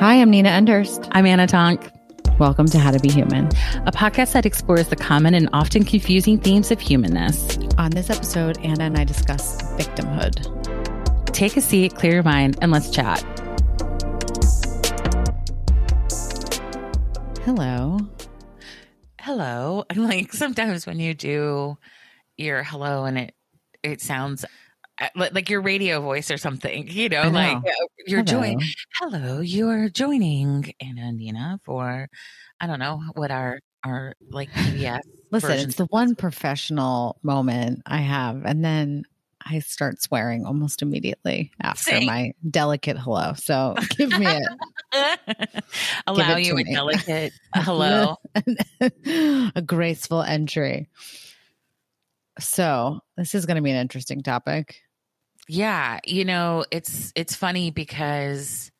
Hi, I'm Nina Enderst. I'm Anna Tonk. Welcome to How to Be Human, a podcast that explores the common and often confusing themes of humanness. On this episode, Anna and I discuss victimhood. Take a seat, clear your mind, and let's chat. Hello. Hello. I'm like sometimes when you do your hello and it it sounds like your radio voice or something, you know, know. like uh, you're joining. Hello, you are joining Anna and Nina for, I don't know what our our like PBS. Listen, it's the one professional moment I have, and then I start swearing almost immediately after my delicate hello. So give me it. Allow it you a me. delicate hello, a graceful entry. So this is going to be an interesting topic. Yeah, you know, it's it's funny because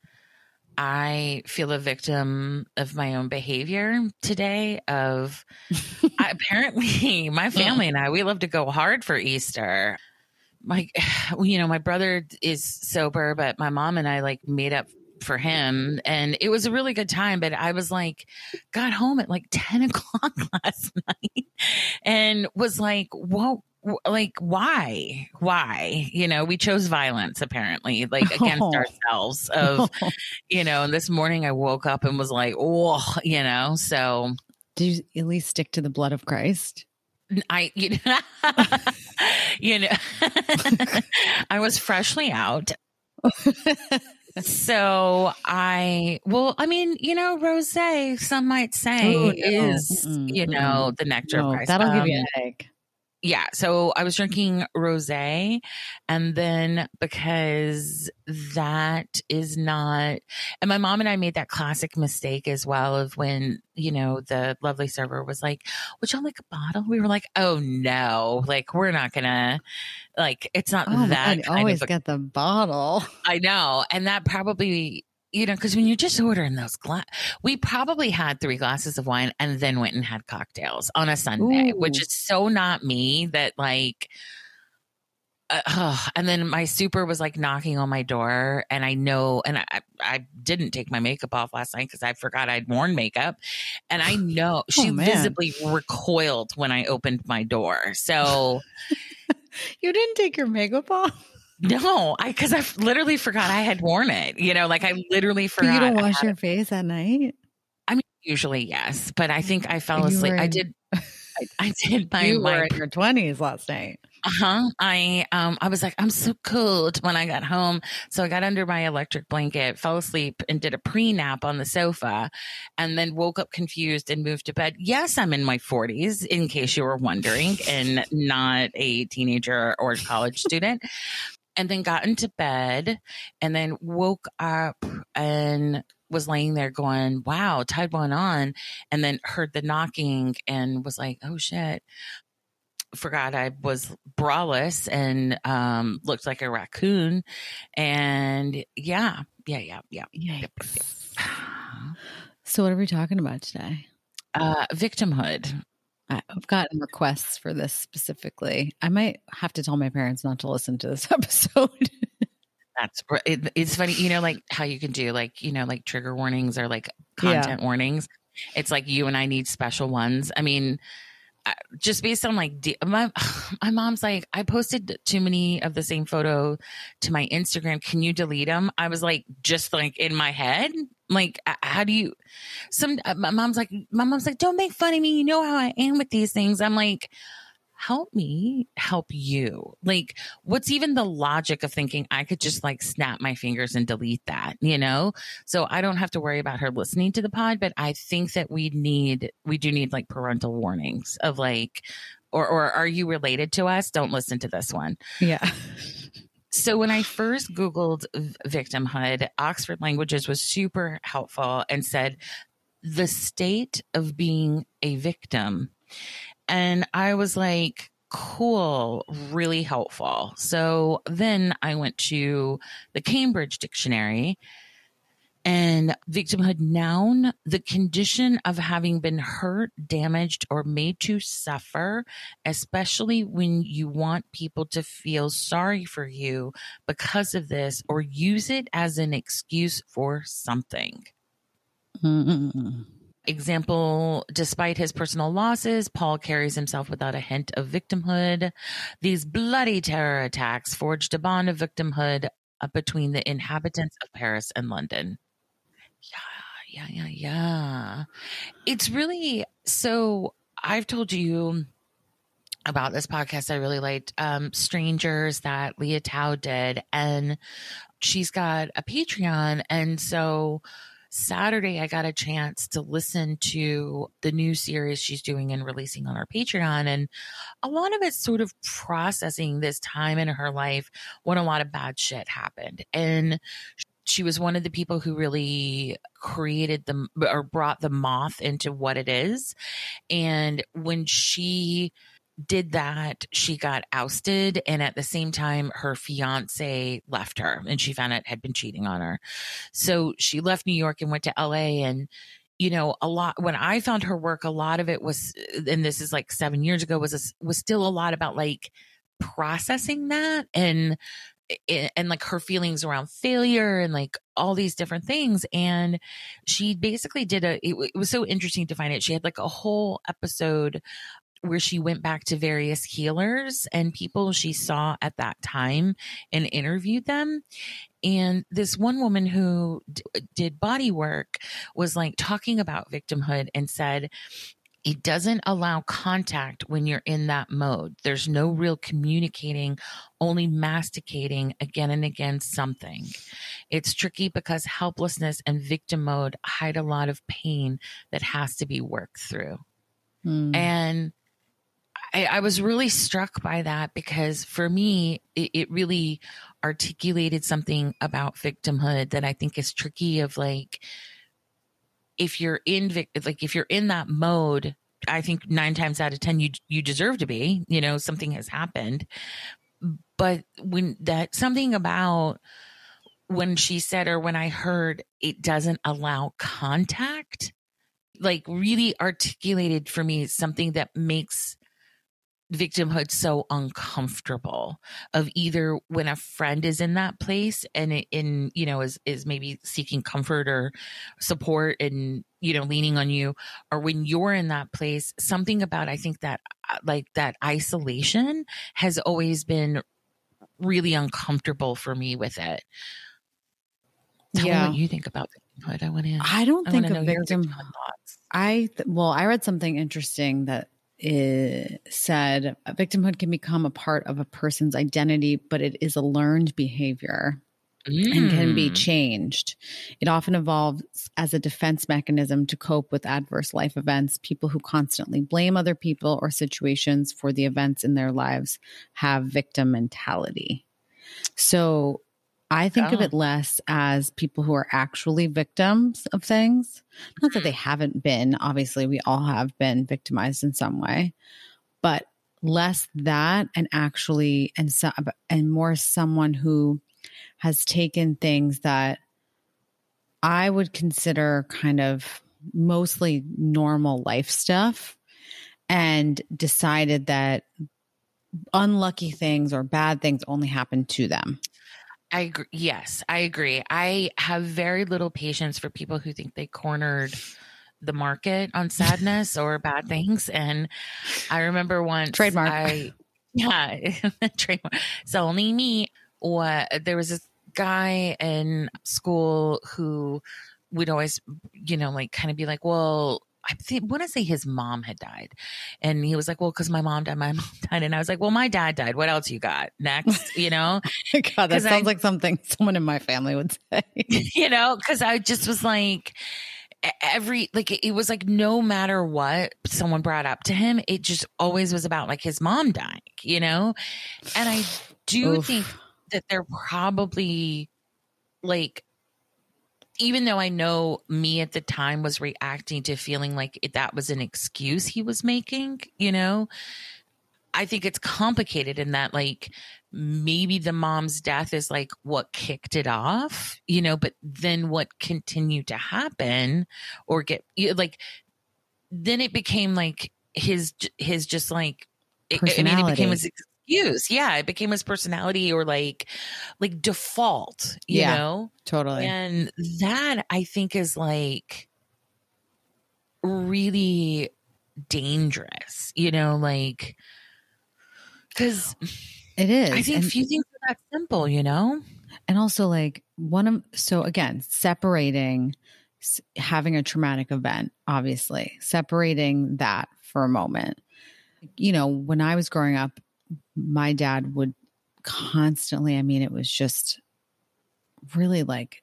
I feel a victim of my own behavior today of I, apparently my family and I we love to go hard for Easter. My you know, my brother is sober, but my mom and I like made up for him and it was a really good time but i was like got home at like 10 o'clock last night and was like whoa like why why you know we chose violence apparently like against oh. ourselves of you know and this morning i woke up and was like oh you know so did you at least stick to the blood of christ i you know, you know i was freshly out so I, well, I mean, you know, rose, some might say, Ooh, no. is, mm-hmm. you know, the nectar no, of Christ. That'll um, give you a headache yeah so i was drinking rosé and then because that is not and my mom and i made that classic mistake as well of when you know the lovely server was like would y'all like a bottle? We were like oh no like we're not gonna like it's not oh, that I always get the bottle. I know and that probably you know, because when you're just ordering those glass, we probably had three glasses of wine and then went and had cocktails on a Sunday, Ooh. which is so not me that like, uh, oh, and then my super was like knocking on my door and I know, and I, I didn't take my makeup off last night because I forgot I'd worn makeup. And I know oh, she visibly recoiled when I opened my door. So you didn't take your makeup off? No, I because I literally forgot I had worn it. You know, like I literally forgot. But you don't wash your face at night. I mean, usually yes, but I think I fell asleep. I did. I, I, did my. You my, were in your twenties last night. Uh huh. I um I was like I'm so cold when I got home, so I got under my electric blanket, fell asleep, and did a pre nap on the sofa, and then woke up confused and moved to bed. Yes, I'm in my 40s, in case you were wondering, and not a teenager or college student and then got into bed and then woke up and was laying there going, wow, tide went on. And then heard the knocking and was like, oh shit. Forgot I was braless and um, looked like a raccoon. And yeah, yeah, yeah, yeah. Yep, yep. So, what are we talking about today? Uh, victimhood. I've gotten requests for this specifically. I might have to tell my parents not to listen to this episode. That's it, it's funny, you know, like how you can do like you know like trigger warnings or like content yeah. warnings. It's like you and I need special ones. I mean, just based on like my my mom's like I posted too many of the same photo to my Instagram. Can you delete them? I was like just like in my head, like how do you? Some uh, my mom's like my mom's like don't make fun of me. You know how I am with these things. I'm like help me help you. Like, what's even the logic of thinking I could just like snap my fingers and delete that, you know? So I don't have to worry about her listening to the pod, but I think that we need, we do need like parental warnings of like, or, or are you related to us? Don't listen to this one. Yeah. So when I first Googled victimhood, Oxford Languages was super helpful and said the state of being a victim and I was like, cool, really helpful. So then I went to the Cambridge Dictionary And victimhood noun, the condition of having been hurt, damaged, or made to suffer, especially when you want people to feel sorry for you because of this or use it as an excuse for something. Mm-hmm. Example, despite his personal losses, Paul carries himself without a hint of victimhood. These bloody terror attacks forged a bond of victimhood uh, between the inhabitants of Paris and London. Yeah, yeah, yeah, yeah. It's really so. I've told you about this podcast I really liked um, Strangers that Lea Thau did. And she's got a Patreon. And so Saturday, I got a chance to listen to the new series she's doing and releasing on her Patreon. And a lot of it's sort of processing this time in her life when a lot of bad shit happened. And she was one of the people who really created the or brought the Moth into what it is. And when she did that, she got ousted. And at the same time, her fiance left her and she found out had been cheating on her. So she left New York and went to LA. And, you know, a lot, when I found her work, a lot of it was, and this is like seven years ago, was, a, was still a lot about like processing that and and like her feelings around failure and like all these different things. And she basically did a it, it, was so interesting to find it she had like a whole episode where she went back to various healers and people she saw at that time and interviewed them. And this one woman who d- did body work was like talking about victimhood and said it doesn't allow contact when you're in that mode. There's no real communicating, only masticating again and again something. It's tricky because helplessness and victim mode hide a lot of pain that has to be worked through. Mm. And I, I, was really struck by that because for me, it, it really articulated something about victimhood that I think is tricky of like, if you're in like if you're in that mode i think nine times out of ten you you deserve to be you know something has happened. But when that something about when she said or when i heard it doesn't allow contact like really articulated for me something that makes victimhood so uncomfortable of either when a friend is in that place and in you know is is maybe seeking comfort or support and you know leaning on you or when you're in that place something about i think that uh, like that isolation has always been really uncomfortable for me with it Tell yeah. me what you think about victimhood. I want to. I don't I think a victim. I th- well, I read something interesting that said victimhood can become a part of a person's identity, but it is a learned behavior. Mm. and can be mm. changed. It often evolves as a defense mechanism to cope with adverse life events. People who constantly blame other people or situations for the events in their lives have victim mentality. So I think oh. of it less as people who are actually victims of things. Not that they mm-hmm. haven't been, obviously, we all have been victimized in some way, but less that and actually, and, so, and more someone who has taken things that I would consider kind of mostly normal life stuff and decided that unlucky things or bad things only happen to them. I agree. Yes, I agree. I have very little patience for people who think they cornered the market on sadness or bad things. And I remember once trademark. I, yeah, trademark. So only me. What there was this guy in school who would always, you know, like kind of be like, well, I want to say his mom had died. And he was like, well, because my mom died, my mom died. And I was like, well, my dad died. What else you got next? You know? Oh God, that sounds I, like something someone in my family would say. you know, because I just was like, every like it was like no matter what someone brought up to him it just always was about like his mom dying you know and i do Oof. think that they're probably like even though I know me at the time was reacting to feeling like it, that was an excuse he was making, you know, I think it's complicated in that, like, maybe the mom's death is like what kicked it off, you know, but then what continued to happen or get like, then it became like his, his just like, I mean, it became his excuse. Yeah. It became his personality or like, like default, you yeah, know? Totally. And that I think is like really dangerous, you know, like, because it is. I think and, few things are that simple, you know? And also, like, one of, so again, separating having a traumatic event, obviously, separating that for a moment. You know, when I was growing up, my dad would constantly, I mean, it was just really like,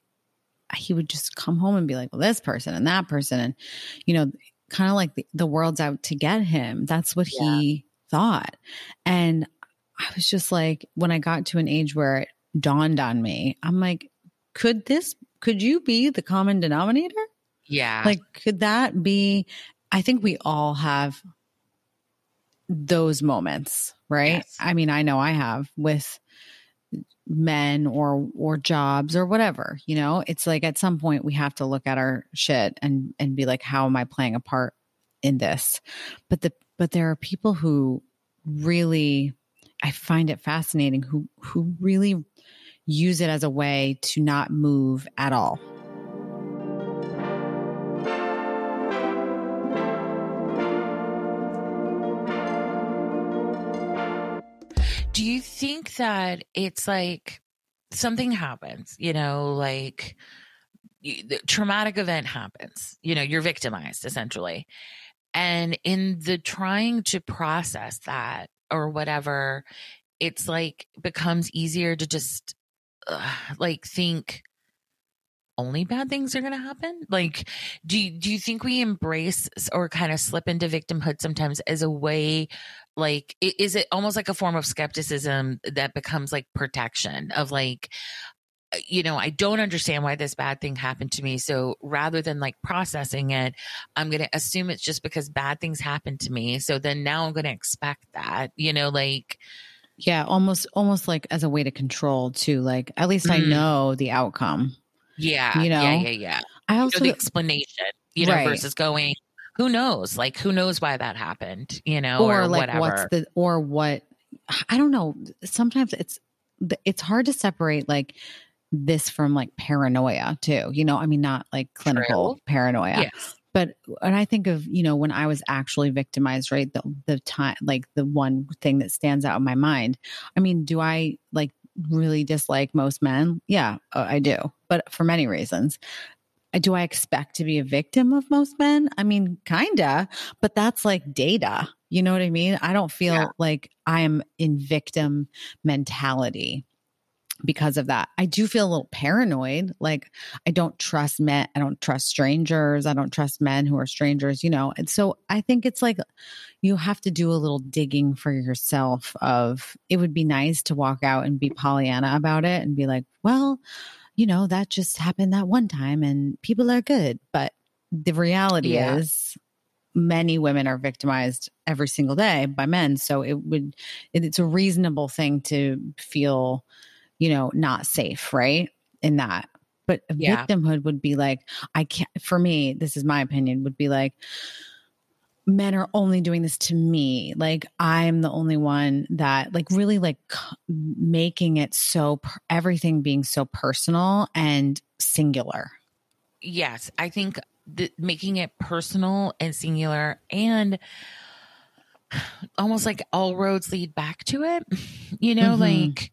he would just come home and be like, well, this person and that person. And, you know, kind of like the, the world's out to get him. That's what yeah. he thought. And I was just like, when I got to an age where it dawned on me, I'm like, could this, could you be the common denominator? Yeah. Like, could that be? I think we all have those moments, right? Yes. I mean, I know I have with men or or jobs or whatever you know it's like at some point we have to look at our shit and and be like how am i playing a part in this but the but there are people who really I find it fascinating who who really use it as a way to not move at all. Do you think that it's like something happens, you know, like the traumatic event happens, you know, you're victimized essentially. And in the trying to process that or whatever, it's like becomes easier to just uh, like think only bad things are going to happen like do you, do you think we embrace or kind of slip into victimhood sometimes as a way like is it almost like a form of skepticism that becomes like protection of like uh, you know, I don't understand why this bad thing happened to me. So rather than like processing it, I'm going to assume it's just because bad things happened to me. So then now I'm going to expect that, you know, like, yeah, almost, almost like as a way to control to like, at least mm. I know the outcome. Yeah. You know, yeah, yeah, yeah. I also, you know, the explanation, you know, right. versus going, who knows? Like, who knows why that happened, you know, or, or like whatever. what's the, or what, I don't know. Sometimes it's, it's hard to separate like this from like paranoia too. You know, I mean, not like clinical True. paranoia. Yes. But when I think of, you know, when I was actually victimized, right? The the time like the one thing that stands out in my mind. I mean, do I like really dislike most men? Yeah, uh, I do. But for many reasons. Do I expect to be a victim of most men? I mean, kinda, but that's like data. You know what I mean? I don't feel yeah. like I am in victim mentality because of that. I do feel a little paranoid. Like I don't trust men. I don't trust strangers. I don't trust men who are strangers, you know. And so I think it's like you have to do a little digging for yourself of it would be nice to walk out and be Pollyanna about it and be like, well, you know, that just happened that one time and people are good. But the reality yeah. is many women are victimized every single day by men. So it would, it's a reasonable thing to feel you know, not safe, right? In that. But yeah. victimhood would be like, I can't, for me, this is my opinion, would be like, men are only doing this to me. Like, I'm the only one that, like, really like making it so, everything being so personal and singular. Yes. I think the, making it personal and singular and, almost like all roads lead back to it. You know, mm-hmm. like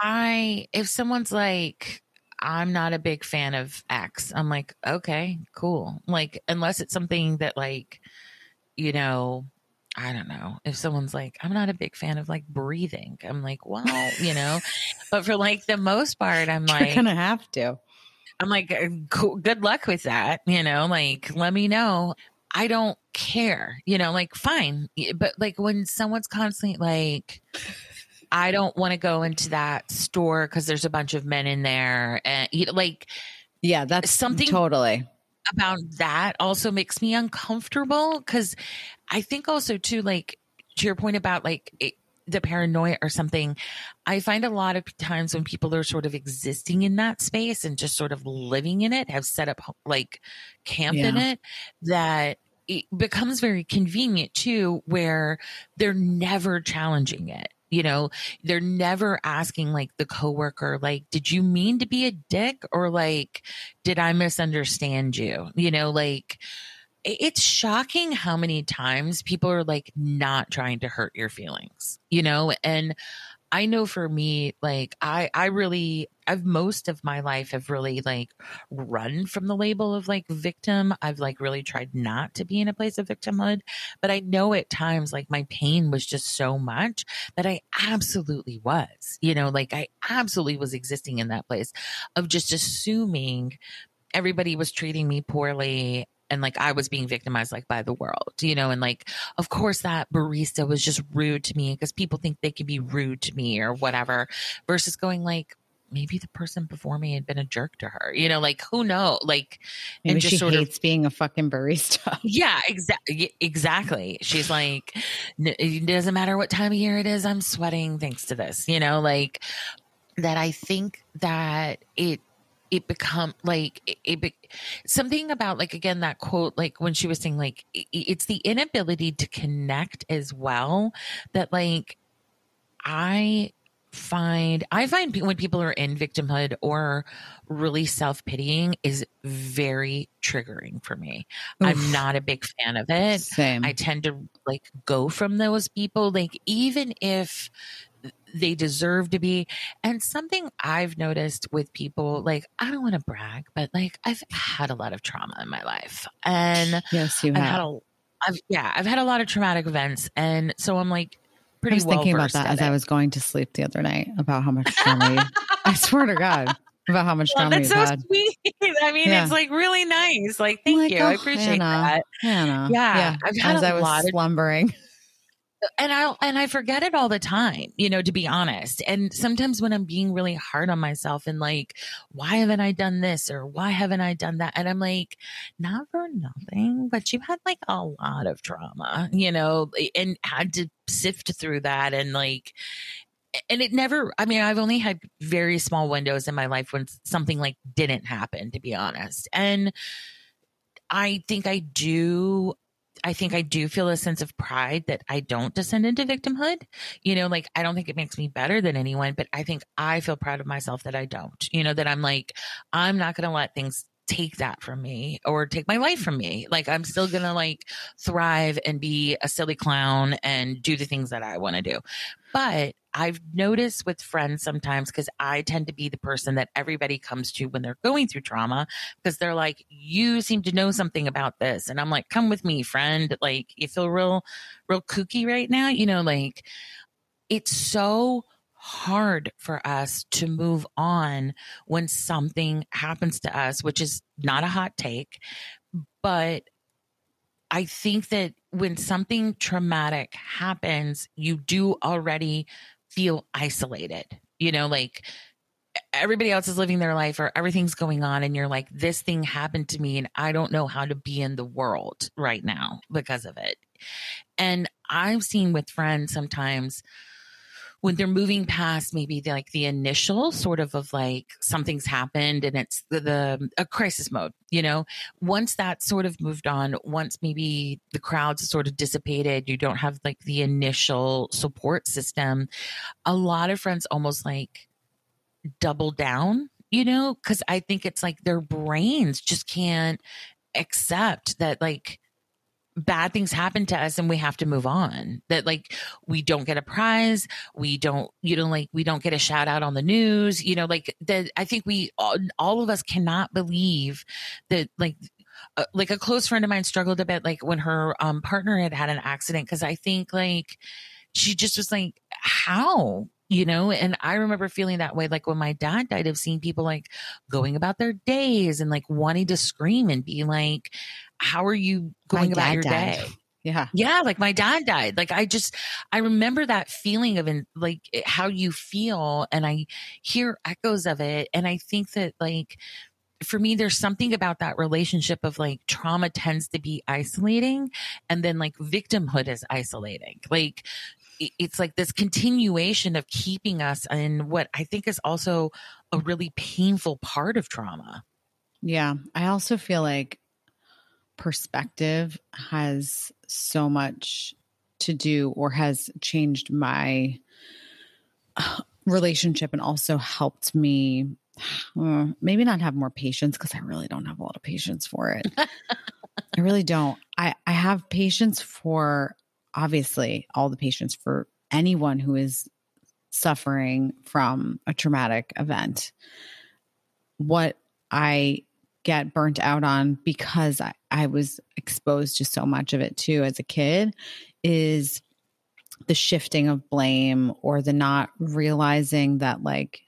I if someone's like I'm not a big fan of X, I'm like, okay, cool. Like unless it's something that like you know, I don't know. If someone's like, I'm not a big fan of like breathing, I'm like, well, you know, but for like the most part, I'm like, You're gonna have to. I'm like, uh, good luck with that, you know, like, let me know. I don't care, you know, like, fine. But like when someone's constantly like, I don't want to go into that store because there's a bunch of men in there. And you know, like, yeah, that's something totally about that also makes me uncomfortable because I think also too, like, to your point about like it, the paranoia or something, I find a lot of times when people are sort of existing in that space and just sort of living in it, have set up like camp yeah. in it, that it becomes very convenient too, where they're never challenging it. You know, they're never asking like the coworker, like, did you mean to be a dick? Or like, did I misunderstand you? You know, like, it's shocking how many times people are like not trying to hurt your feelings, you know? And I know for me, like I, I really, I've most of my life have really like run from the label of like victim. I've like really tried not to be in a place of victimhood, but I know at times like my pain was just so much that I absolutely was, you know, like I absolutely was existing in that place of just assuming everybody was treating me poorly and like I was being victimized like by the world, you know, and like of course that barista was just rude to me because people think they can be rude to me or whatever versus going like maybe the person before me had been a jerk to her. You know, like who know? Like maybe and just she sort hates of, being a fucking barista. Yeah, exactly. Exactly. She's like, it doesn't matter what time of year it is. I'm sweating thanks to this. You know, like that. I think that it it become like it, it be, something about like again that quote like when she was saying like it, it's the inability to connect as well that like i find i find when people are in victimhood or really self-pitying is very triggering for me Oof. i'm not a big fan of it Same. i tend to like go from those people like even if they deserve to be. And something I've noticed with people, like, I don't want to brag, but like, I've had a lot of trauma in my life. And yes, you I've have. Had a, I've, yeah, I've had a lot of traumatic events. And so I'm like, pretty I was well thinking about that as it. I was going to sleep the other night about how much trauma I swear to God. About how much well, that's so had. sweet. I mean, yeah. it's like really nice. Like, thank like, you. Oh, I appreciate Hannah, that. Hannah. Yeah, yeah. I've had as a I was lot slumbering. And I and I forget it all the time, you know, to be honest. And sometimes when I'm being really hard on myself and like, why haven't I done this or why haven't I done that? And I'm like, not for nothing, but you had like a lot of trauma, you know, and had to sift through that and like and it never i mean i've only had very small windows in my life when something like didn't happen to be honest and i think i do I think I do feel a sense of pride that I don't descend into victimhood. You know, like I don't think it makes me better than anyone, but I think I feel proud of myself that I don't. You know, that I'm like, I'm not going to let things take that from me or take my life from me. Like I'm still going to like thrive and be a silly clown and do the things that I want to do. But I've noticed with friends sometimes because I tend to be the person that everybody comes to when they're going through trauma because they're like, you seem to know something about this. And I'm like, come with me, friend. Like, you feel real, real kooky right now. You know, like it's so hard for us to move on when something happens to us, which is not a hot take, but I think that when something traumatic happens, you do already feel isolated. You know, like everybody else is living their life or everything's going on and you're like this thing happened to me and I don't know how to be in the world right now because of it. And I've seen with friends sometimes when they're moving past maybe the, like the initial sort of of like something's happened and it's the, the a crisis mode you know? Once that sort of moved on once maybe the crowds sort of dissipated you don't have like the initial support system a lot of friends almost like double down you know? Because i think it's like their brains just can't accept that like bad things happen to us and we have to move on. That like we don't get a prize. We don't you know like we don't get a shout out on the news you know like that i think we all, all of us cannot believe that like uh, like a close friend of mine struggled a bit like when her um, partner had had an accident because i think like she just was like how? You know? And i remember feeling that way like when my dad died of seeing people like going about their days and like wanting to scream and be like how are you going about your died. day? Yeah. Yeah. Like my dad died. Like I just, I remember that feeling of in, like eh, how you feel and I hear echoes of it. And I think that like for me, there's something about that relationship of like trauma tends to be isolating and then like victimhood is isolating. Like it's like this continuation of keeping us in what I think is also a really painful part of trauma. Yeah. I also feel like perspective has so much to do or has changed my uh, relationship and also helped me uh, maybe not have more patience because I really don't have a lot of patience for it. I really don't. I, I have patience for obviously all the patience for anyone who is suffering from a traumatic event. What I get burnt out on because I, I was exposed to so much of it too as a kid is the shifting of blame or the not realizing that like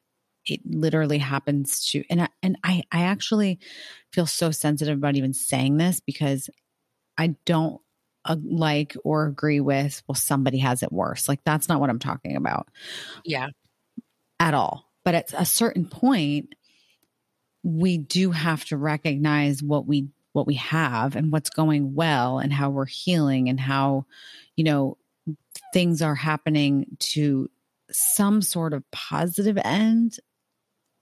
it literally happens to and I, and I I actually feel so sensitive about even saying this because I don't uh, like or agree with well somebody has it worse. Like that's not what I'm talking about yeah. at all. But at a certain point we do have to recognize what we what we have and what's going well and how we're healing and how you know things are happening to some sort of positive end.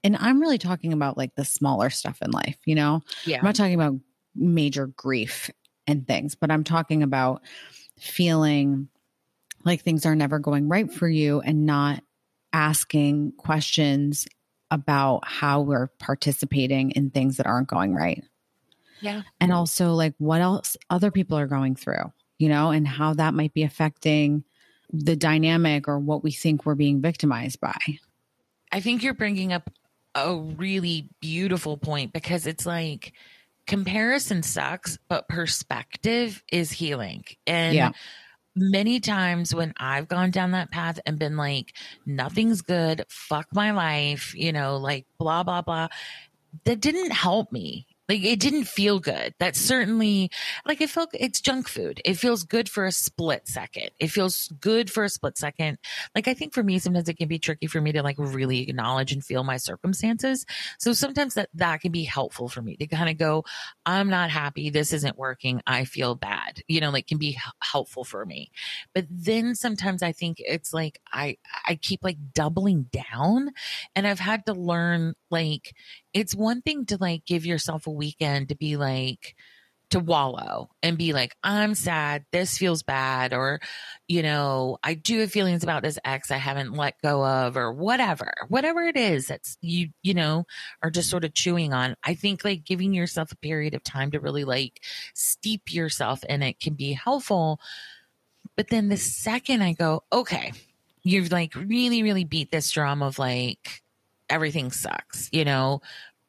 And i'm really talking about like the smaller stuff in life you know? Yeah i'm not talking about major grief and things but i'm talking about feeling like things are never going right for you and not asking questions about how we're participating in things that aren't going right. Yeah. And also like what else other people are going through, you know, and how that might be affecting the dynamic or what we think we're being victimized by. I think you're bringing up a really beautiful point because it's like comparison sucks, but perspective is healing. And yeah many times when I've gone down that path and been like, nothing's good, fuck my life, you know, like blah, blah, blah, that didn't help me. Like it didn't feel good. That certainly, like it felt, it's junk food. It feels good for a split second. It feels good for a split second. Like I think for me, sometimes it can be tricky for me to like really acknowledge and feel my circumstances. So sometimes that, that can be helpful for me to kind of go, I'm not happy. This isn't working. I feel bad, you know, like can be helpful for me. But then sometimes I think it's like, I, I keep like doubling down and I've had to learn like, it's one thing to like give yourself a weekend to be like, to wallow and be like, I'm sad. This feels bad. Or, you know, I do have feelings about this ex I haven't let go of or whatever, whatever it is that's you, you know, are just sort of chewing on. I think like giving yourself a period of time to really like steep yourself in it can be helpful. But then the second I go, okay, you've like really, really beat this drum of like, everything sucks, you know,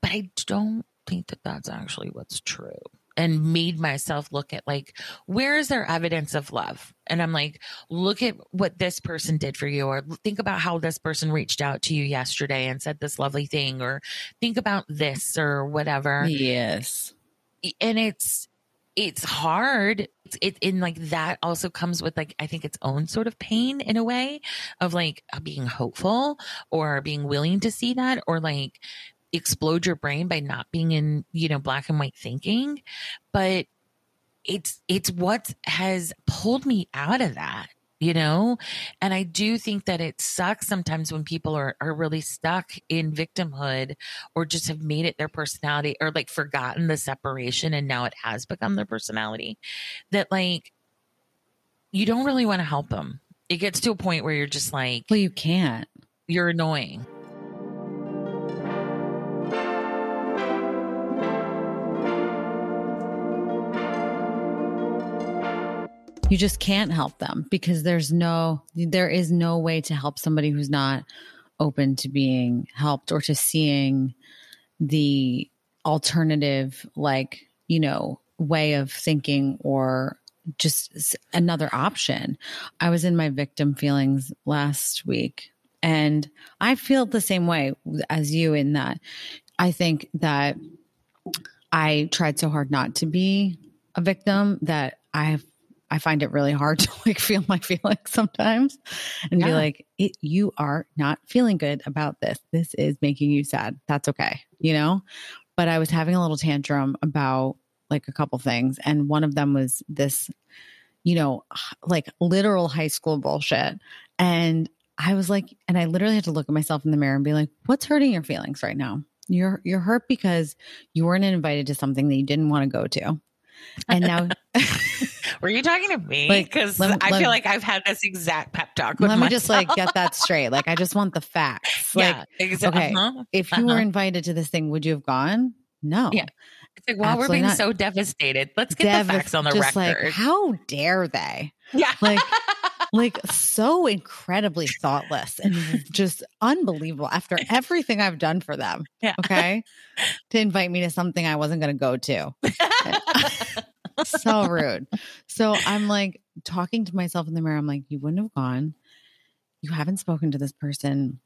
but I don't think that that's actually what's true and made myself look at like where is there evidence of love? And i'm like look at what this person did for you or think about how this person reached out to you yesterday and said this lovely thing or think about this or whatever. Yes. And it's it's hard. It's it in like that also comes with like i think its own sort of pain in a way of like uh, being hopeful or being willing to see that or like explode your brain by not being in you know black and white thinking. But it's it's what has pulled me out of that you know? And i do think that it sucks sometimes when people are, are really stuck in victimhood or just have made it their personality or like forgotten the separation and now it has become their personality that like you don't really want to help them. It gets to a point where you're just like well you can't. You're annoying you just can't help them because there's no there is no way to help somebody who's not open to being helped or to seeing the alternative like you know way of thinking or just another option. I was in my victim feelings last week and i feel the same way as you in that i think that i tried so hard not to be a victim that i've I find it really hard to like feel my feelings sometimes and yeah. be like, "It, you are not feeling good about this. This is making you sad. That's okay, you know? but I was having a little tantrum about like a couple things. And one of them was this, you know, like literal high school bullshit. And I was like, and I literally had to look at myself in the mirror and be like, what's hurting your feelings right now? You're you're hurt because you weren't invited to something that you didn't want to go to. And now Were you talking to me? Because like, I feel like I've had this exact pep talk. Let me just like get that straight. Like I just want the facts. Like, yeah, exactly. Okay, uh-huh. if you uh-huh. were invited to this thing, would you have gone? No. Yeah. It's like, well, we're being not. so devastated. Let's get Dev- the facts on the just record. Like, how dare they? Yeah. Like, like so incredibly thoughtless and mm-hmm. just unbelievable after everything I've done for them. Yeah. Okay. to invite me to something I wasn't going to go to. Eh, so rude. So I'm like talking to myself in the mirror. I'm like, you wouldn't have gone. You haven't spoken to this person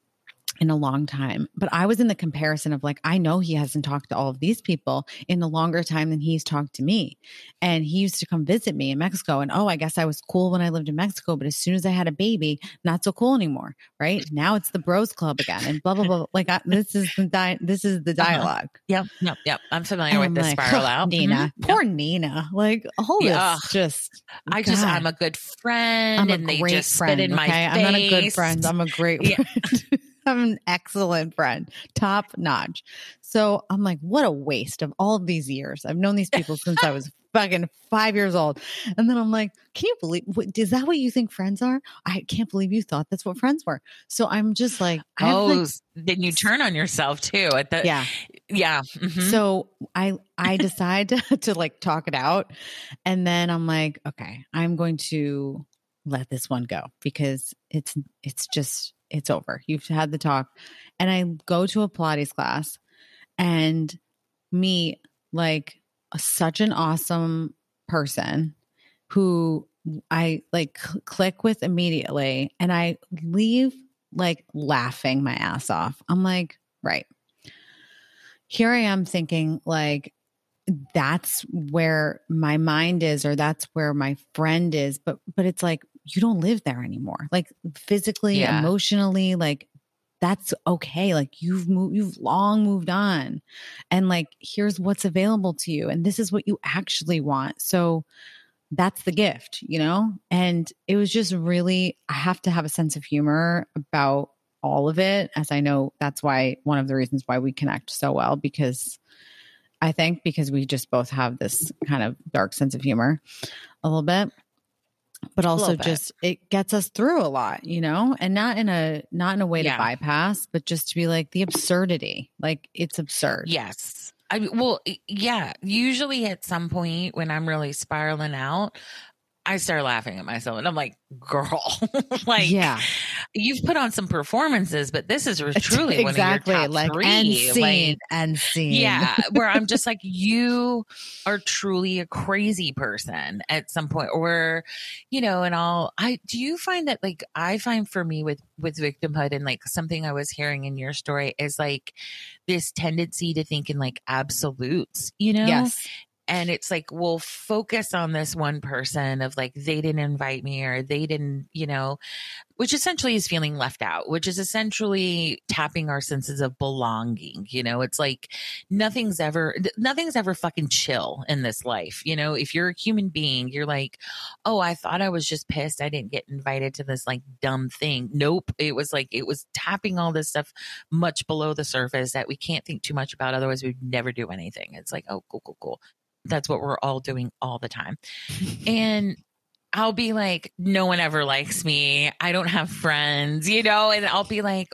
in a long time. But I was in the comparison of like, I know he hasn't talked to all of these people in a longer time than he's talked to me. And he used to come visit me in Mexico. And oh, I guess I was cool when I lived in Mexico. But as soon as I had a baby, not so cool anymore. Right now it's the bros club again and blah, blah, blah. Like I, this is the, di- this is the uh-huh. dialogue. Uh-huh. Yep. Yep. Yep. I'm familiar and with I'm this like, spiral out. Nina, mm-hmm. poor yep. Nina. Like all yeah. this just, I God. just, I'm a good friend. I'm and they just friend, spit in okay? my face. I'm not a good friend. I'm a great yeah. friend. I'm an excellent friend, top notch. So I'm like, what a waste of all of these years. I've known these people since I was fucking five years old. And then I'm like, can you believe, is that what you think friends are? I can't believe you thought that's what friends were. So I'm just like, oh, like, then you turn on yourself too at the, yeah. Yeah. Mm-hmm. So I, I decide to, to like talk it out. And then I'm like, okay, I'm going to let this one go because it's, it's just, it's over. You've had the talk. And I go to a Pilates class and meet like such an awesome person who I like cl- click with immediately and I leave like laughing my ass off. I'm like, right. Here I am thinking like that's where my mind is or that's where my friend is but but it's like you don't live there anymore. Like physically, yeah. emotionally, like that's okay. Like you've moved, you've long moved on. And like, here's what's available to you. And this is what you actually want. So that's the gift, you know? And it was just really, I have to have a sense of humor about all of it, as I know that's why one of the reasons why we connect so well, because I think because we just both have this kind of dark sense of humor a little bit but also just it gets us through a lot, you know, and not in a not in a way yeah. to bypass, but just to be like the absurdity, like it's absurd. Yes. I well, yeah. Usually at some point when I'm really spiraling out, I start laughing at myself and I'm like, girl, like, yeah, you've put on some performances, but this is truly exactly like three. and scene like, and scene. Yeah, where I'm just like, you are truly a crazy person at some point, or you know, and I'll. I do you find that like I find for me with with victimhood and like something I was hearing in your story is like this tendency to think in like absolutes, you know? Yes and it's like we'll focus on this one person of like they didn't invite me or they didn't you know which essentially is feeling left out which is essentially tapping our senses of belonging you know? It's like nothing's ever nothing's ever fucking chill in this life you know? If you're a human being you're like oh i thought i was just pissed i didn't get invited to this like dumb thing. Nope. It was like it was tapping all this stuff much below the surface that we can't think too much about otherwise we'd never do anything. It's like oh cool cool cool that's what we're all doing all the time. and I'll be like, no one ever likes me. I don't have friends, you know? And I'll be like,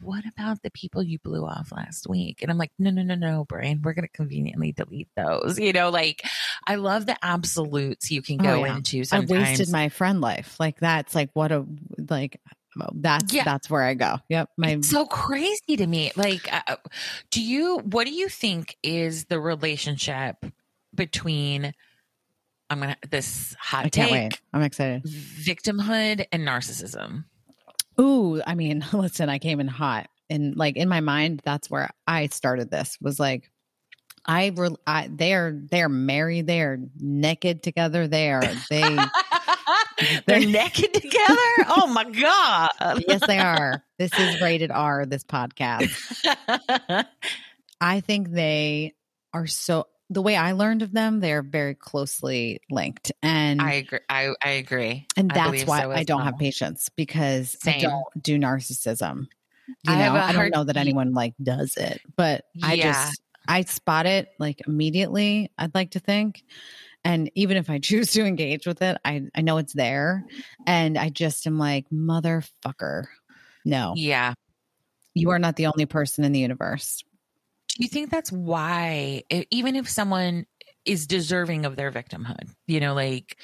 what about the people you blew off last week? And I'm like, no, no, no, no, brain. We're going to conveniently delete those. You know, like I love the absolutes you can oh, go oh, yeah. into sometimes. I wasted my friend life. Like that's like what a, like, that's yeah. that's where I go. Yep, my it's so crazy to me. Like, uh, do you? What do you think is the relationship between I'm gonna this hot I can't take, wait. I'm excited. Victimhood and narcissism. Ooh, I mean, listen, I came in hot, and like in my mind, that's where I started. This was like, I, re- I they are they are married, they are naked together, they are they. They're naked together. Oh my god! yes, they are. This is rated R. This podcast. I think they are so the way I learned of them, they're very closely linked. And I agree. I, I agree. And that's why so I don't well. have patience because Same. I don't do narcissism. You I know, I don't know that anyone like does it, but yeah. I just I spot it like immediately, I'd like to think. And even if I choose to engage with it, I, I know it's there. And I just am like, motherfucker. No. Yeah. You are not the only person in the universe. Do you think that's why, even if someone is deserving of their victimhood, you know, like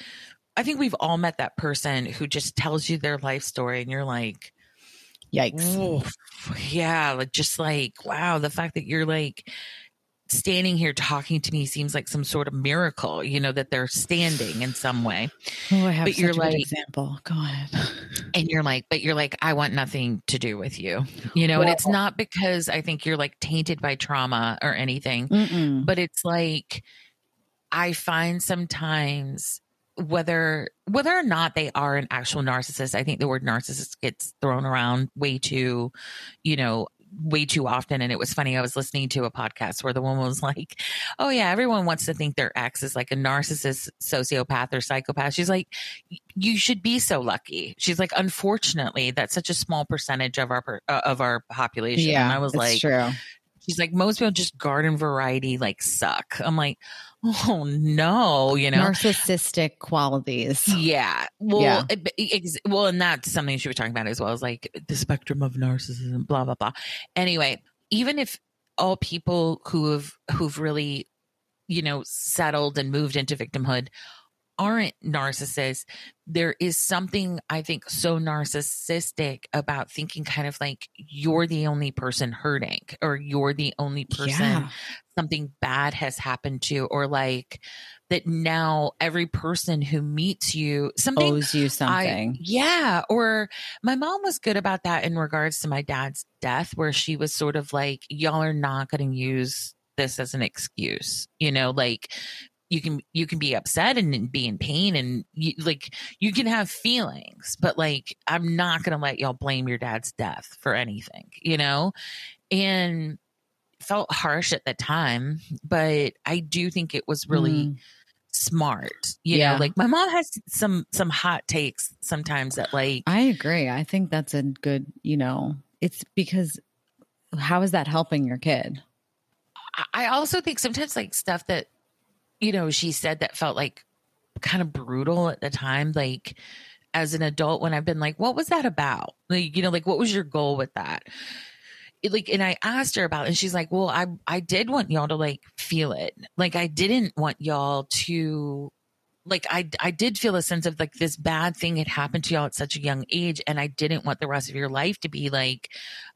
I think we've all met that person who just tells you their life story and you're like, yikes. Yeah. Like, just like, wow, the fact that you're like, standing here talking to me seems like some sort of miracle, you know, that they're standing in some way. Oh, I have but you're like, example. Go ahead. and you're like, but you're like, I want nothing to do with you, you know, well, and it's not because I think you're like tainted by trauma or anything, mm-mm. but it's like, I find sometimes whether whether or not they are an actual narcissist i think the word narcissist gets thrown around way too you know way too often. And it was funny. I was listening to a podcast where the woman was like, Oh, yeah, everyone wants to think their ex is like a narcissist, sociopath, or psychopath. She's like, You should be so lucky. She's like, Unfortunately, that's such a small percentage of our, uh, of our population. Yeah, and I was like, true. She's like, most people just garden variety like suck. I'm like, oh no, you know, narcissistic qualities. Yeah. Well, yeah. It, well, and that's something she was talking about as well as like the spectrum of narcissism, blah, blah, blah. Anyway, even if all people who have, who've really, you know, settled and moved into victimhood aren't narcissists, there is something I think so narcissistic about thinking kind of like you're the only person hurting or you're the only person yeah. Something bad has happened to, or like that now every person who meets you something owes you something. I, yeah. Or my mom was good about that in regards to my dad's death, where she was sort of like, y'all are not going to use this as an excuse you know like you can you can be upset and be in pain and you, like you can have feelings but like i'm not gonna let y'all blame your dad's death for anything you know and felt harsh at the time but i do think it was really mm. smart you yeah. know like my mom has some some hot takes sometimes that like i agree i think that's a good you know it's because how is that helping your kid I also think sometimes like stuff that you know, she said that felt like kind of brutal at the time. Like as an adult, when I've been like, what was that about? Like, you know, like what was your goal with that? Like, and I asked her about it and she's like, well, I, I did want y'all to like feel it. Like I didn't want y'all to like I I did feel a sense of like this bad thing had happened to y'all at such a young age and I didn't want the rest of your life to be like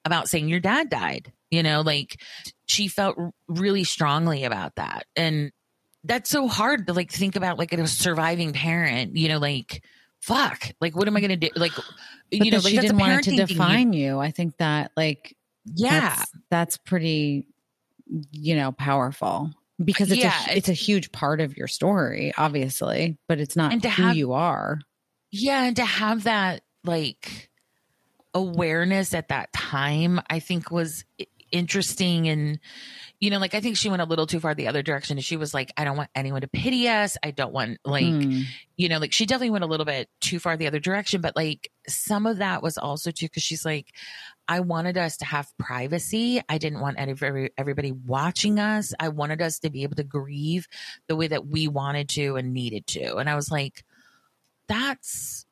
about saying your dad died you know like she felt really strongly about that and that's so hard to like think about like a surviving parent, you know, like fuck, like what am I going to do? Like, but you know, like, she didn't want it to define you. you. I think that like, yeah, that's, that's pretty, you know, powerful because it's yeah, a, it's, a huge part of your story, obviously, but it's not who have, you are. Yeah. And to have that like awareness at that time, I think was interesting and, you know, like I think she went a little too far the other direction. And she was like, I don't want anyone to pity us. I don't want like, mm. you know, like she definitely went a little bit too far the other direction. But like some of that was also too because she's like, I wanted us to have privacy. I didn't want every, everybody watching us. I wanted us to be able to grieve the way that we wanted to and needed to. And I was like, that's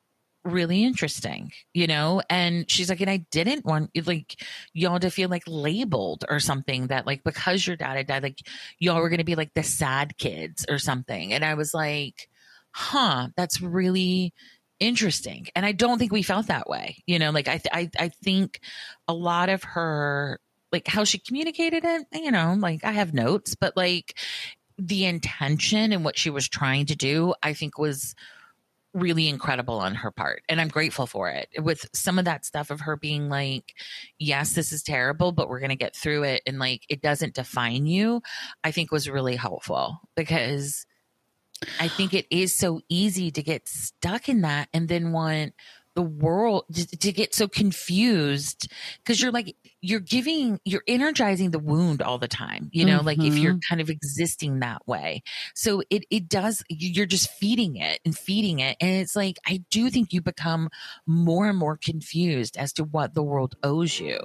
really interesting, you know? And she's like, and I didn't want like y'all to feel like labeled or something that like because your dad had died, like y'all were gonna be like the sad kids or something. And I was like, huh, that's really interesting. And I don't think we felt that way. You know, like I th- I I think a lot of her like how she communicated it, you know, like I have notes, but like the intention and what she was trying to do, I think was really incredible on her part and i'm grateful for it with some of that stuff of her being like yes this is terrible but we're going to get through it and like it doesn't define you i think was really helpful because i think it is so easy to get stuck in that and then want the world to, to get so confused because you're like you're giving you're energizing the wound all the time you know mm-hmm. like if you're mm-hmm. kind of existing that way so it it does you're just feeding it and feeding it and it's like i do think you become more and more confused as to what the world owes you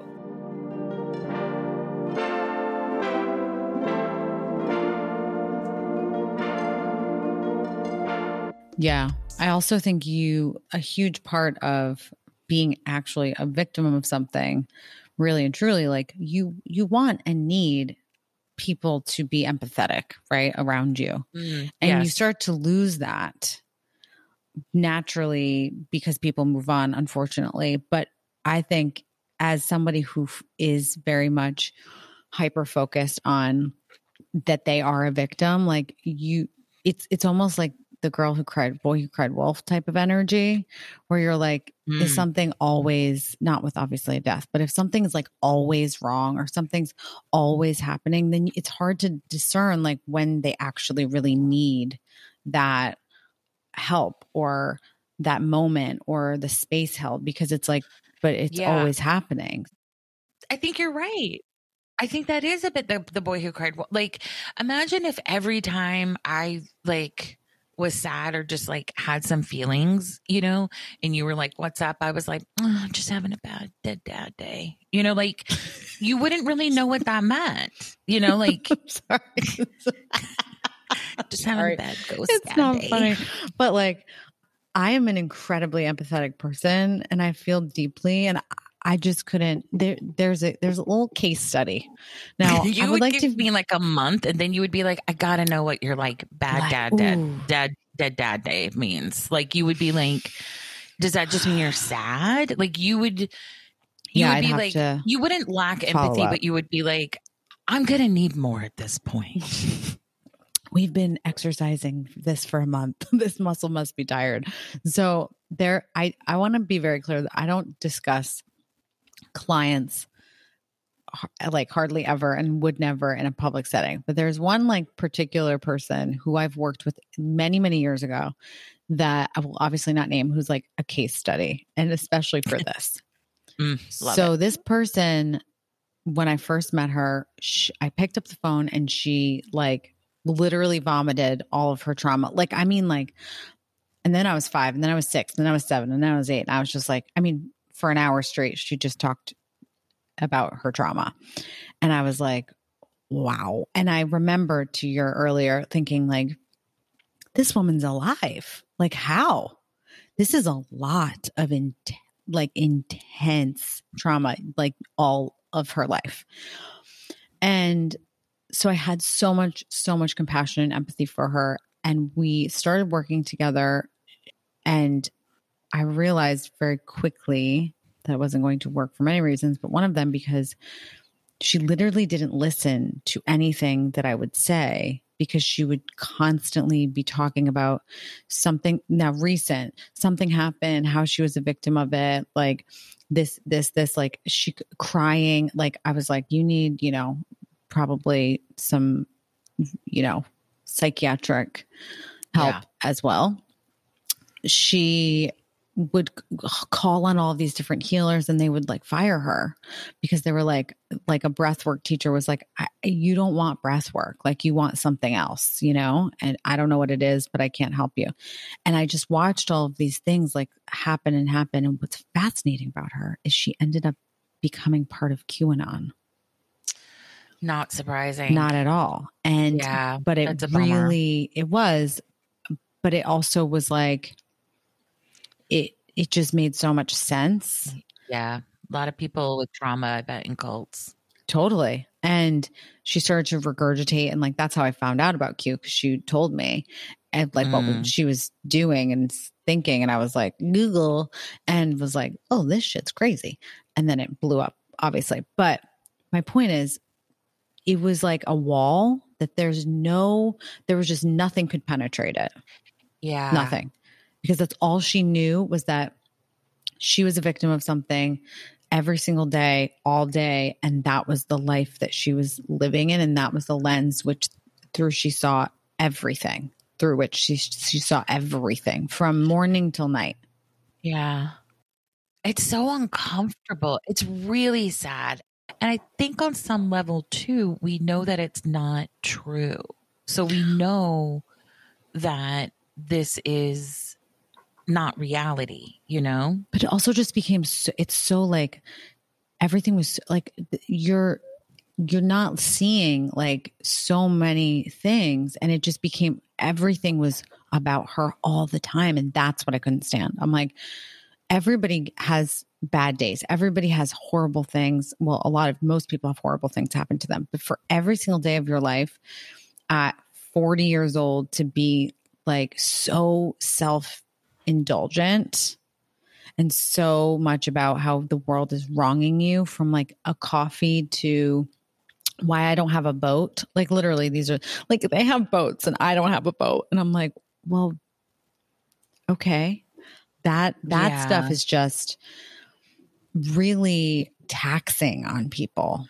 Yeah. I also think you, a huge part of being actually a victim of something, really and truly, like you, you want and need people to be empathetic, right? Around you. Mm, and yes. you start to lose that naturally because people move on, unfortunately. But I think as somebody who is very much hyper focused on that they are a victim, like you, it's it's almost like the girl who cried, boy who cried wolf type of energy, where you're like, mm. is something always not with obviously a death, but if something's like always wrong or something's always happening, then it's hard to discern like when they actually really need that help or that moment or the space held because it's like, but it's yeah. always happening. I think you're right. I think that is a bit the, the boy who cried. Like, imagine if every time I like was sad or just like had some feelings, you know, and you were like, What's up? I was like, oh, just having a bad dead dad day. You know, like you wouldn't really know what that meant. You know, like sorry. just having sorry. a bad ghost. It's not day. funny. But like I am an incredibly empathetic person and I feel deeply and I just couldn't. There, there's a there's a little case study. Now you I would, would like give to be like a month, and then you would be like, I gotta know what your like bad like, dad dad dad dead dad day means. Like you would be like, does that just mean you're sad? Like you would. You yeah, would be like you wouldn't lack empathy, but you would be like, I'm gonna need more at this point. We've been exercising this for a month. this muscle must be tired. So there I I want to be very clear that I don't discuss clients like hardly ever and would never in a public setting. But there's one like particular person who I've worked with many, many years ago that I will obviously not name, who's like a case study, and especially for this. mm, so, it. this person, when I first met her, she, I picked up the phone and she like literally vomited all of her trauma. Like, I mean, like, and then I was five, and then I was six, and then I was seven, and then I was eight. And I was just like, I mean, for an hour straight, she just talked about her trauma. And I was like, wow. And I remember to your earlier thinking, like, this woman's alive. Like, how? This is a lot of in, like intense trauma, like all of her life. And so I had so much, so much compassion and empathy for her. And we started working together. And I realized very quickly that it wasn't going to work for many reasons, but one of them because she literally didn't listen to anything that I would say because she would constantly be talking about something now recent, something happened, how she was a victim of it, like this, this, this, like she crying. Like I was like, you need, you know, probably some, you know, psychiatric help yeah. as well. She would call on all these different healers and they would like fire her because they were like like a breath work teacher was like you don't want breath work like you want something else you know? And i don't know what it is but i can't help you. And i just watched all of these things like happen and happen. And what's fascinating about her is she ended up becoming part of qanon. Not surprising. Not at all. And yeah but it really it was but it also was like it it just made so much sense. Yeah. A lot of people with trauma, I bet, in cults. Totally. And she started to regurgitate. And like, that's how I found out about Q because she told me and like mm. what she was doing and thinking. And I was like, Google and was like, oh, this shit's crazy. And then it blew up, obviously. But my point is, it was like a wall that there's no, there was just nothing could penetrate it. Yeah. Nothing because that's all she knew was that she was a victim of something every single day, all day. And that was the life that she was living in. And that was the lens which through she saw everything, through which she, she saw everything from morning till night. Yeah. it's so uncomfortable. It's really sad. And I think on some level too, we know that it's not true. So we know that this is not reality, you know? But it also just became so, it's so like everything was like you're you're not seeing like so many things and it just became everything was about her all the time and that's what I couldn't stand. I'm like everybody has bad days. Everybody has horrible things. Well, a lot of most people have horrible things happen to them. But for every single day of your life at 40 years old to be like so self indulgent and so much about how the world is wronging you from like a coffee to why I don't have a boat. Like literally these are like they have boats and I don't have a boat. And I'm like, well, okay that that yeah. stuff is just really taxing on people.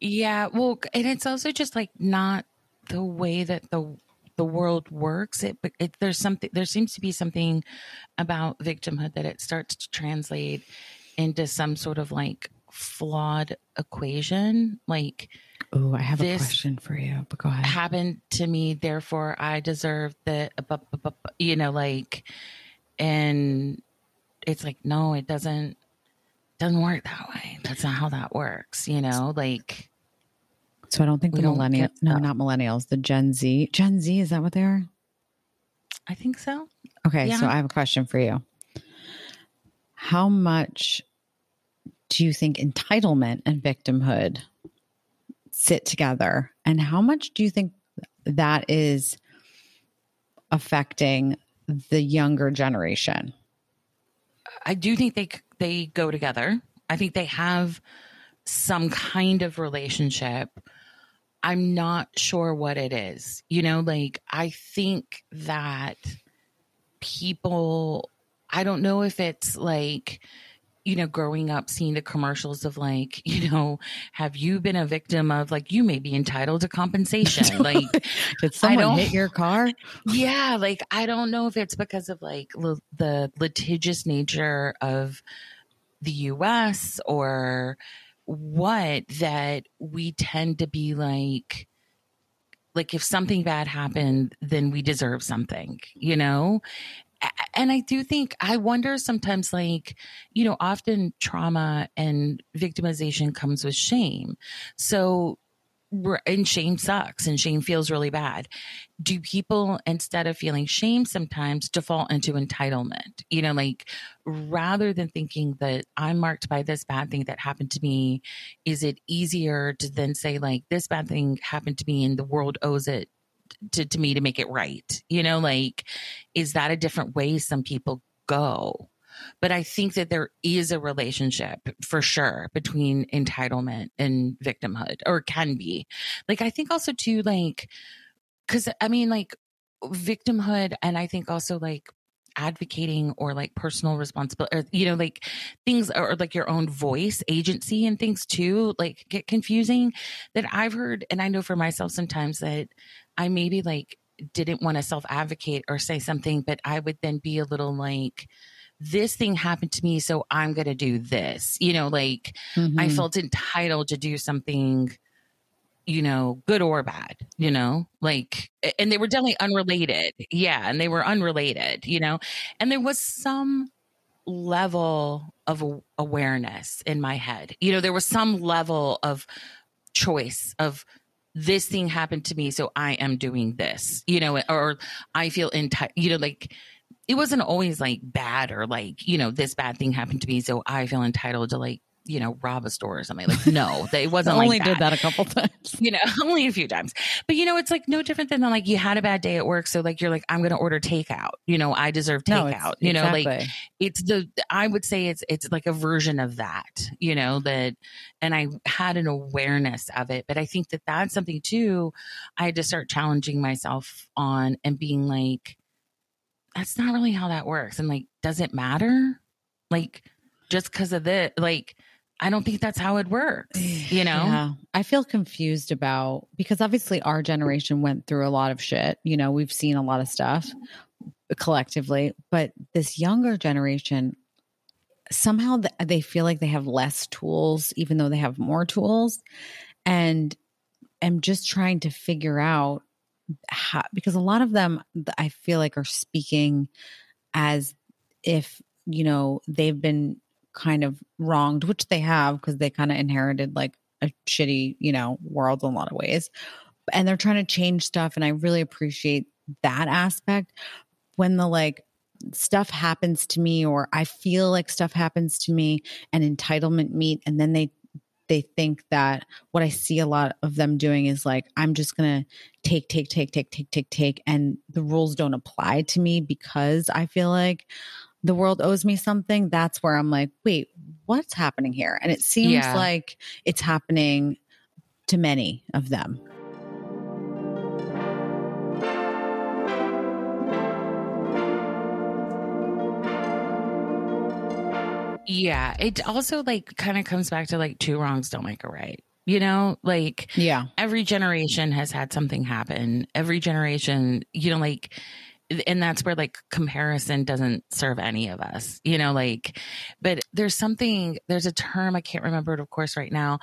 Yeah, well, and it's also just like not the way that the the world works. It, it there's something there seems to be something about victimhood that it starts to translate into some sort of like flawed equation. Like, oh, I have a question for you. But go ahead. Happened to me, therefore I deserve the. You know, like and it's like no it doesn't doesn't work that way that's not how that works you know like so i don't think the millennial no not millennials the gen z gen z is that what they are i think so okay yeah. so i have a question for you how much do you think entitlement and victimhood sit together and how much do you think that is affecting the younger generation? I do think they they go together. I think they have some kind of relationship. I'm not sure what it is. You know, like I think that people I don't know if it's like you know, growing up seeing the commercials of like, you know, have you been a victim of like you may be entitled to compensation? Like, did someone hit your car? Yeah, like I don't know if it's because of like l- the litigious nature of the U.S. or what that we tend to be like like if something bad happened then we deserve something you know and I do think, I wonder sometimes, like, you know, often trauma and victimization comes with shame. So, and shame sucks and shame feels really bad. Do people, instead of feeling shame, sometimes default into entitlement? You know, like rather than thinking that I'm marked by this bad thing that happened to me, is it easier to then say, like, this bad thing happened to me and the world owes it to, to me to make it right? You know, like, is that a different way some people go? But I think that there is a relationship for sure between entitlement and victimhood, or can be. Like, I think also, too, like, because I mean, like, victimhood, and I think also, like, advocating or like personal responsibility or you know like things or like your own voice agency and things too like get confusing that i've heard and i know for myself sometimes that I maybe like didn't want to self advocate or say something, but I would then be a little like, this thing happened to me, so I'm going to do this. You know, like mm-hmm. I felt entitled to do something, you know, good or bad, you know, like, and they were definitely unrelated. Yeah. And they were unrelated, you know, and there was some level of awareness in my head. You know, there was some level of choice of this thing happened to me, so I am doing this, you know, or I feel entitled, you know, like it wasn't always like bad or like, you know, this bad thing happened to me, so I feel entitled to like you know, rob a store or something. Like, no, it wasn't only like did that a couple times. You know, only a few times. But you know, it's like no different than like you had a bad day at work, so like you're like, I'm gonna order takeout. You know, I deserve takeout. No, you know, exactly. like it's the I would say it's it's like a version of that. You know that, and I had an awareness of it, but I think that that's something too. I had to start challenging myself on and being like, that's not really how that works, and like, does it matter? Like, just because of this, like I don't think that's how it works, you know? Yeah. I feel confused about because obviously our generation went through a lot of shit. You know, we've seen a lot of stuff collectively, but this younger generation somehow they feel like they have less tools, even though they have more tools. And am just trying to figure out because a lot of them I feel like are speaking as if, you know, they've been kind of wronged, which they have because they kind of inherited like a shitty, you know, world in a lot of ways. And they're trying to change stuff. And I really appreciate that aspect. When the like stuff happens to me or I feel like stuff happens to me and entitlement meet and then they they think that what I see a lot of them doing is like I'm just going to take take take take take take take and the rules don't apply to me because I feel like the world owes me something that's where I'm like wait what's happening here and it seems yeah. like it's happening to many of them Yeah. It also like kind of comes back to like two wrongs don't make a right. You know, like yeah, every generation has had something happen. Every generation, you know, like and that's where like comparison doesn't serve any of us, you know, like, but there's something, there's a term, I can't remember it, of course, right now,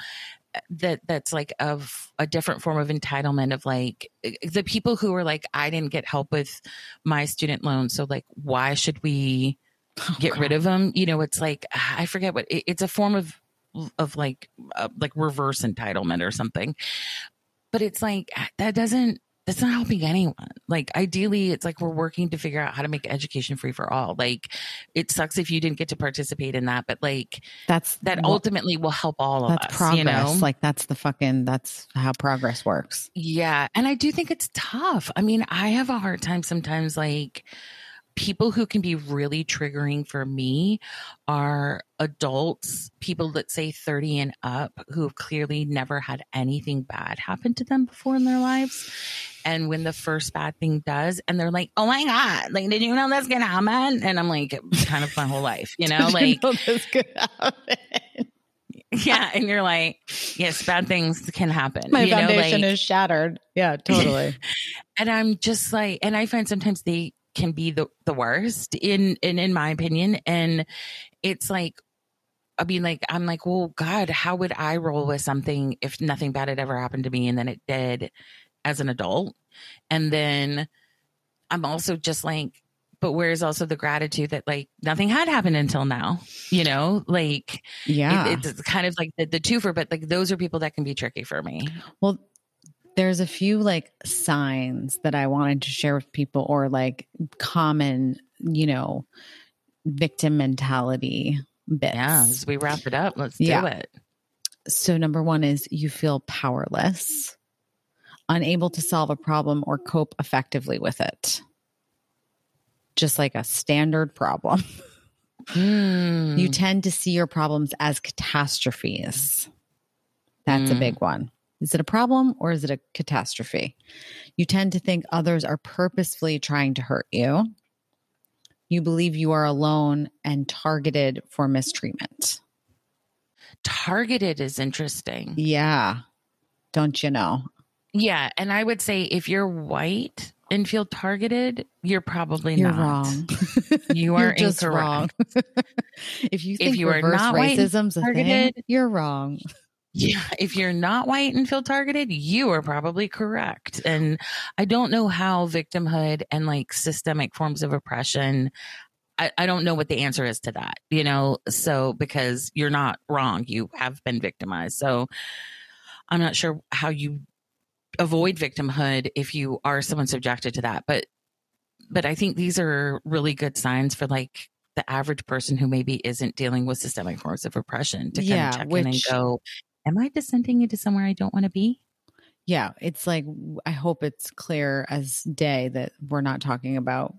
uh, that that's like of a different form of entitlement of like the people who are like, I didn't get help with my student loan. So like, why should we oh, get God. rid of them. You know, it's like I forget what it, it's a form of of like uh, like reverse entitlement or something. But it's like that doesn't that's not helping anyone. Like ideally it's like we're working to figure out how to make education free for all. Like it sucks if you didn't get to participate in that, but like that's that ultimately will help all of that's us. Progress. You know? Like that's the fucking that's how progress works. Yeah. And I do think it's tough. I mean, I have a hard time sometimes like people who can be really triggering for me are adults, people that say 30 and up who have clearly never had anything bad happen to them before in their lives. And when the first bad thing does, and they're like, oh my God, like, did you know that's going to happen? And I'm like, kind of my whole life, you know, like, you know this could happen. yeah and you're like yes bad things can happen my you foundation know, like, is shattered yeah totally and i'm just like and i find sometimes they can be the, the worst in, in in my opinion and it's like I mean, like, I'm like, well, God, how would I roll with something if nothing bad had ever happened to me and then it did as an adult? And then I'm also just like, but where's also the gratitude that like nothing had happened until now, you know? Like, yeah, it, it's kind of like the, the twofer, but like those are people that can be tricky for me. Well, there's a few like signs that I wanted to share with people or like common, you know, victim mentality bits. Yeah, as we wrap it up, let's do it. So, number one is you feel powerless, unable to solve a problem or cope effectively with it. Just like a standard problem. Mm. You tend to see your problems as catastrophes. That's mm. a hmm. big one. Is it a problem or is it a catastrophe? You tend to think others are purposefully trying to hurt you. You believe you are alone and targeted for mistreatment. Targeted is interesting. Yeah. Don't you know? Yeah. And I would say if you're white and feel targeted, you're probably you're not. wrong. You are just wrong. if you think if you are not racism's a targeted, thing, you're wrong. Yeah, if you're not white and feel targeted, you are probably correct. And I don't know how victimhood and like systemic forms of oppression, I, I don't know what the answer is to that, you know? So, because you're not wrong, you have been victimized. So, I'm not sure how you avoid victimhood if you are someone subjected to that. But, but I think these are really good signs for like the average person who maybe isn't dealing with systemic forms of oppression to kind yeah, of check which, in and go, am I descending into somewhere I don't want to be? Yeah, it's like I hope it's clear as day that we're not talking about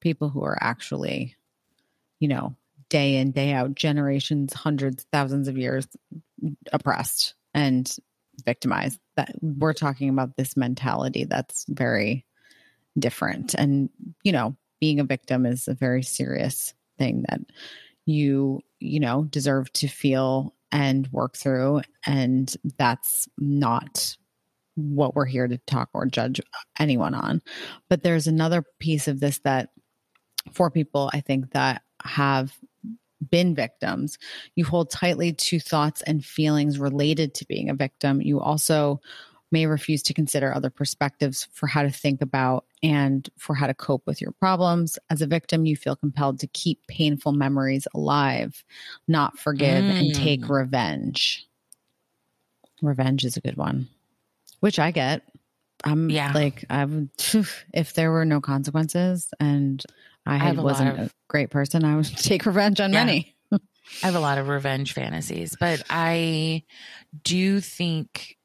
people who are actually, you know, day in, day out, generations, hundreds, thousands of years oppressed and victimized. That we're talking about this mentality that's very different. And, you know, being a victim is a very serious thing that you, you know, deserve to feel and work through. And that's not what we're here to talk or judge anyone on. But there's another piece of this that for people, I think that have been victims. You hold tightly to thoughts and feelings related to being a victim. You also may refuse to consider other perspectives for how to think about and for how to cope with your problems. As a victim, you feel compelled to keep painful memories alive, not forgive mm. and take mm. revenge. Revenge is a good one, which I get. I'm yeah. like, I would, if there were no consequences and I, had, I wasn't of, a great person, I would take revenge on yeah. many. I have a lot of revenge fantasies, but I do think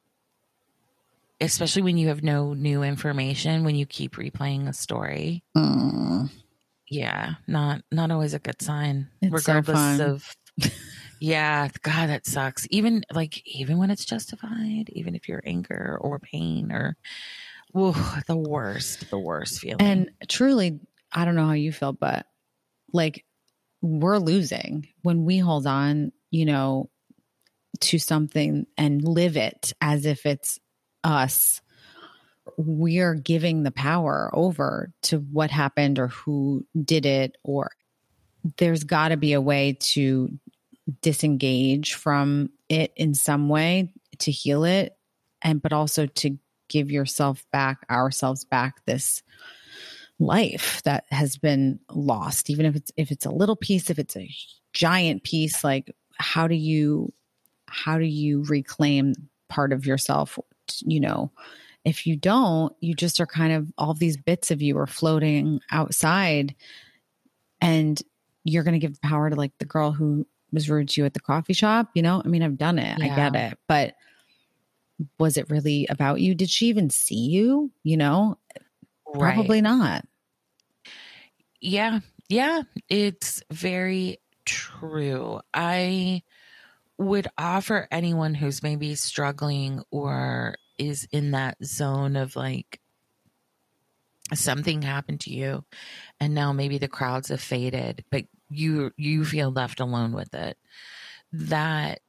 especially when you have no new information when you keep replaying a story. Mm. Yeah, not not always a good sign. It's regardless so of Yeah, God, that sucks. Even like even when it's justified, even if you're anger or pain or ooh, the worst, the worst feeling. And truly, I don't know how you feel, but like we're losing when we hold on, you know, to something and live it as if it's us, we're giving the power over to what happened or who did it, or there's got to be a way to disengage from it in some way to heal it and but also to give yourself back ourselves back this life that has been lost even if it's if it's a little piece if it's a giant piece like how do you how do you reclaim part of yourself you know, if you don't, you just are kind of all these bits of you are floating outside and you're going to give the power to like the girl who was rude to you at the coffee shop, you know? I mean, I've done it. Yeah. I get it. But was it really about you? Did she even see you? You know? Right. Probably not. Yeah. Yeah. It's very true. I would offer anyone who's maybe struggling or is in that zone of like something happened to you and now maybe the crowds have faded but you you feel left alone with it that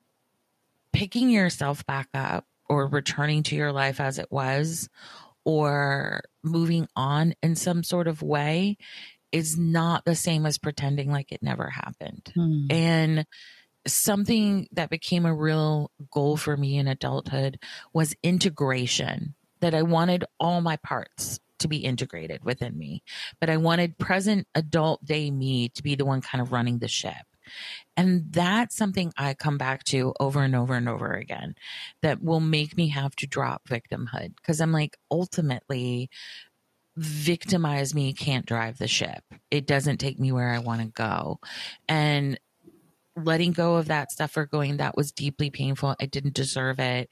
picking yourself back up or returning to your life as it was or moving on in some sort of way is not the same as pretending like it never happened hmm. and something that became a real goal for me in adulthood was integration, that I wanted all my parts to be integrated within me, but I wanted present adult day me to be the one kind of running the ship. And that's something I come back to over and over and over again that will make me have to drop victimhood. Cause I'm like, ultimately, victimize me can't drive the ship. It doesn't take me where I want to go. And letting go of that stuff or going that was deeply painful. I didn't deserve it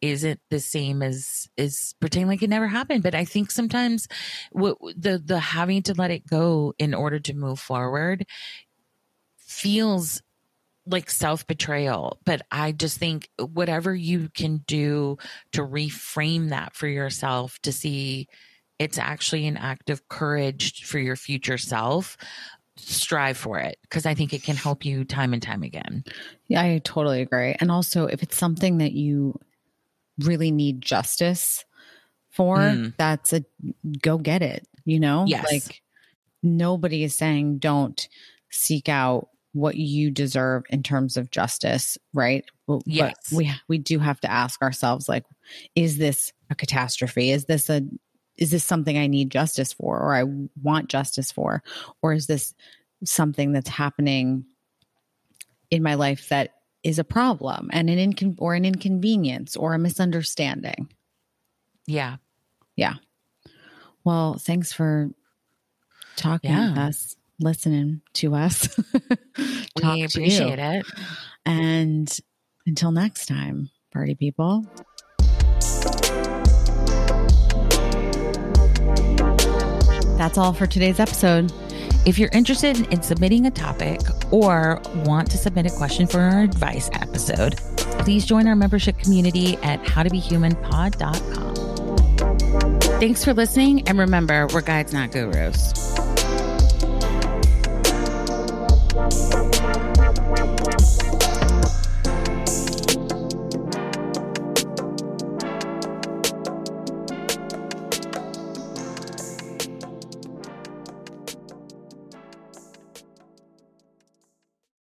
isn't the same as is pretending like it never happened. But i think sometimes what the the having to let it go in order to move forward feels like self betrayal but i just think whatever you can do to reframe that for yourself to see it's actually an act of courage for your future self strive for it because I think it can help you time and time again. Yeah, I totally agree. And also, if it's something that you really need justice for, mm. that's a go get it, you know? Yes. Like nobody is saying don't seek out what you deserve in terms of justice, right? But, yes. We we do have to ask ourselves like is this a catastrophe? Is this a is this something I need justice for or I want justice for? Or is this something that's happening in my life that is a problem and an incon- or an inconvenience or a misunderstanding? Yeah. Yeah. Well, thanks for talking yeah. with us, listening to us. we appreciate it. And until next time, party people. That's all for today's episode. If you're interested in submitting a topic or want to submit a question for our advice episode, please join our membership community at howtobehumanpod.com. Thanks for listening, and remember, we're guides, not gurus.